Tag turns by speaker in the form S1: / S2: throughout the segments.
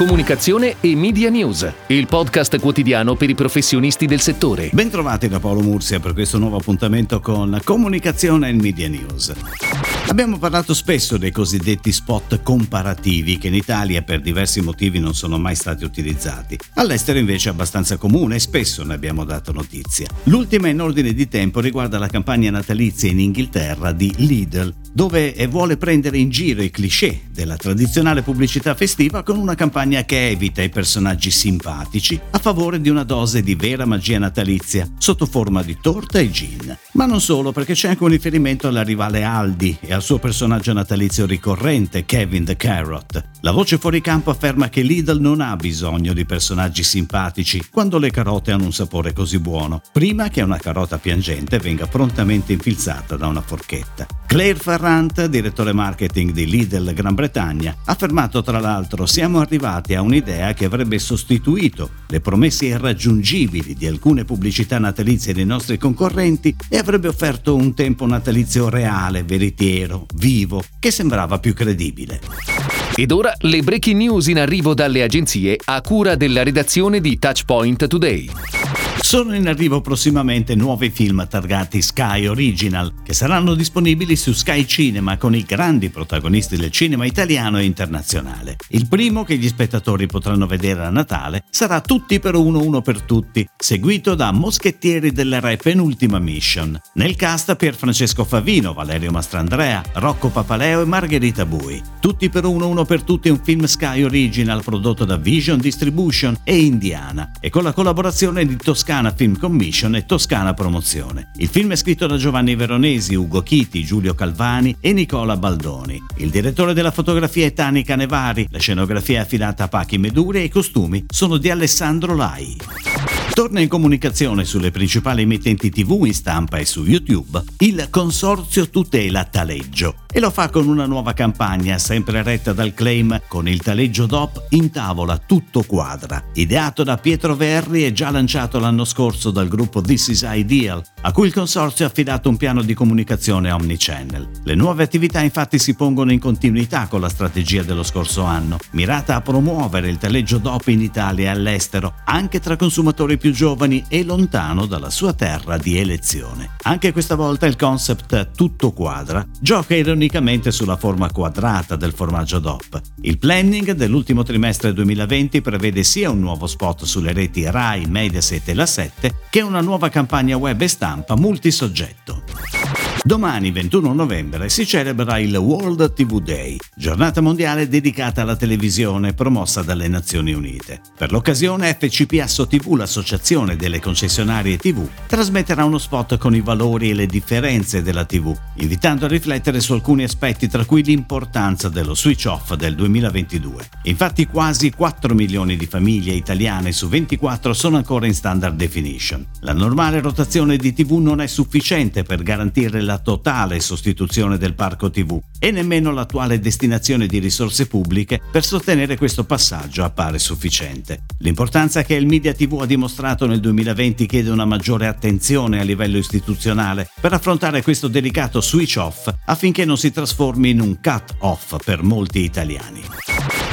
S1: comunicazione e media news, il podcast quotidiano per i professionisti del settore.
S2: Bentrovati da Paolo Mursia per questo nuovo appuntamento con comunicazione e media news. Abbiamo parlato spesso dei cosiddetti spot comparativi che in Italia per diversi motivi non sono mai stati utilizzati. All'estero invece è abbastanza comune e spesso ne abbiamo dato notizia. L'ultima in ordine di tempo riguarda la campagna natalizia in Inghilterra di Lidl, dove vuole prendere in giro i cliché della tradizionale pubblicità festiva con una campagna che evita i personaggi simpatici a favore di una dose di vera magia natalizia sotto forma di torta e gin. Ma non solo, perché c'è anche un riferimento alla rivale Aldi e al suo personaggio natalizio ricorrente, Kevin the Carrot. La voce fuori campo afferma che Lidl non ha bisogno di personaggi simpatici quando le carote hanno un sapore così buono, prima che una carota piangente venga prontamente infilzata da una forchetta. Claire Ferrant, direttore marketing di Lidl Gran Bretagna, ha affermato tra l'altro siamo arrivati a un'idea che avrebbe sostituito le promesse irraggiungibili di alcune pubblicità natalizie dei nostri concorrenti e avrebbe offerto un tempo natalizio reale, veritiero, vivo, che sembrava più credibile.
S1: Ed ora le breaking news in arrivo dalle agenzie a cura della redazione di Touchpoint Today.
S2: Sono in arrivo prossimamente nuovi film targati Sky Original, che saranno disponibili su Sky Cinema con i grandi protagonisti del cinema italiano e internazionale. Il primo che gli spettatori potranno vedere a Natale sarà Tutti per uno, uno per tutti, seguito da Moschettieri delle Re Penultima Mission. Nel cast Pier Francesco Favino, Valerio Mastrandrea, Rocco Papaleo e Margherita Bui. Tutti per uno, uno per tutti è un film Sky Original prodotto da Vision Distribution e Indiana e con la collaborazione di Toscana Toscana Film Commission e Toscana Promozione. Il film è scritto da Giovanni Veronesi, Ugo Chiti, Giulio Calvani e Nicola Baldoni. Il direttore della fotografia è Tani Canevari, la scenografia è affidata a Pachi Meduri e i costumi sono di Alessandro Lai. Torna in comunicazione sulle principali emittenti TV in stampa e su YouTube il Consorzio Tutela Taleggio e lo fa con una nuova campagna sempre retta dal claim con il taleggio DOP in tavola tutto quadra. Ideato da Pietro Verri e già lanciato l'anno scorso dal gruppo This is Ideal, a cui il consorzio ha affidato un piano di comunicazione omnichannel. Le nuove attività infatti si pongono in continuità con la strategia dello scorso anno, mirata a promuovere il taleggio DOP in Italia e all'estero, anche tra consumatori più giovani e lontano dalla sua terra di elezione. Anche questa volta il concept tutto quadra gioca ironicamente unicamente sulla forma quadrata del formaggio DOP. Il planning dell'ultimo trimestre 2020 prevede sia un nuovo spot sulle reti RAI, Mediaset e La 7 che una nuova campagna web e stampa multisoggetto. Domani, 21 novembre, si celebra il World TV Day, giornata mondiale dedicata alla televisione promossa dalle Nazioni Unite. Per l'occasione FCP Asso TV, l'associazione delle concessionarie TV, trasmetterà uno spot con i valori e le differenze della TV, invitando a riflettere su alcuni aspetti tra cui l'importanza dello switch off del 2022. Infatti quasi 4 milioni di famiglie italiane su 24 sono ancora in standard definition. La normale rotazione di TV non è sufficiente per garantire la la totale sostituzione del parco TV e nemmeno l'attuale destinazione di risorse pubbliche per sostenere questo passaggio appare sufficiente. L'importanza che il Media TV ha dimostrato nel 2020 chiede una maggiore attenzione a livello istituzionale per affrontare questo delicato switch off affinché non si trasformi in un cut off per molti italiani.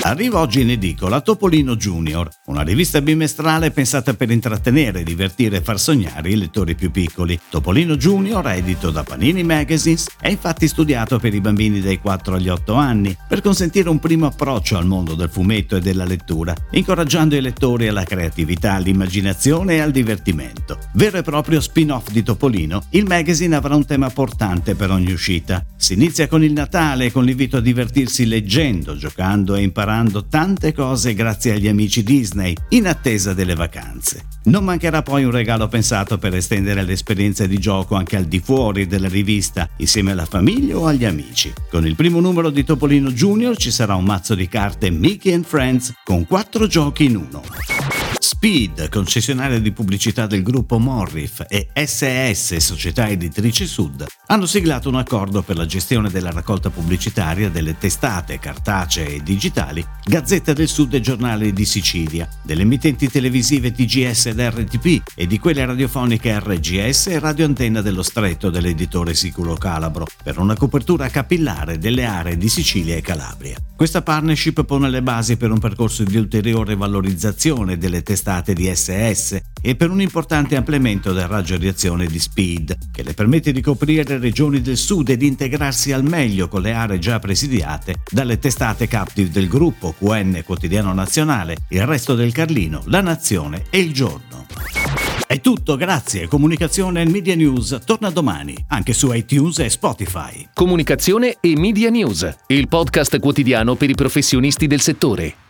S2: Arriva oggi in edicola Topolino Junior, una rivista bimestrale pensata per intrattenere, divertire e far sognare i lettori più piccoli. Topolino Junior, edito da Panini Magazines, è infatti studiato per i bambini dai 4 agli 8 anni, per consentire un primo approccio al mondo del fumetto e della lettura, incoraggiando i lettori alla creatività, all'immaginazione e al divertimento. Vero e proprio spin-off di Topolino, il magazine avrà un tema portante per ogni uscita. Si inizia con il Natale, con l'invito a divertirsi leggendo, giocando e imparando imparando tante cose grazie agli amici Disney in attesa delle vacanze. Non mancherà poi un regalo pensato per estendere l'esperienza di gioco anche al di fuori della rivista, insieme alla famiglia o agli amici. Con il primo numero di Topolino Junior ci sarà un mazzo di carte Mickey and Friends con quattro giochi in uno. Speed, concessionaria di pubblicità del gruppo Morrif, e SS, società editrice Sud, hanno siglato un accordo per la gestione della raccolta pubblicitaria delle testate cartacee e digitali Gazzetta del Sud e Giornale di Sicilia, delle emittenti televisive TGS ed RTP e di quelle radiofoniche RGS e Radio Antenna dello Stretto dell'editore Siculo Calabro, per una copertura capillare delle aree di Sicilia e Calabria. Questa partnership pone le basi per un percorso di ulteriore valorizzazione delle testate di SS e per un importante ampliamento del raggio di azione di Speed, che le permette di coprire regioni del sud e di integrarsi al meglio con le aree già presidiate dalle testate captive del gruppo QN Quotidiano Nazionale, il resto del Carlino, La Nazione e Il Giorno. È tutto, grazie. Comunicazione e Media News torna domani, anche su iTunes e Spotify.
S1: Comunicazione e Media News, il podcast quotidiano per i professionisti del settore.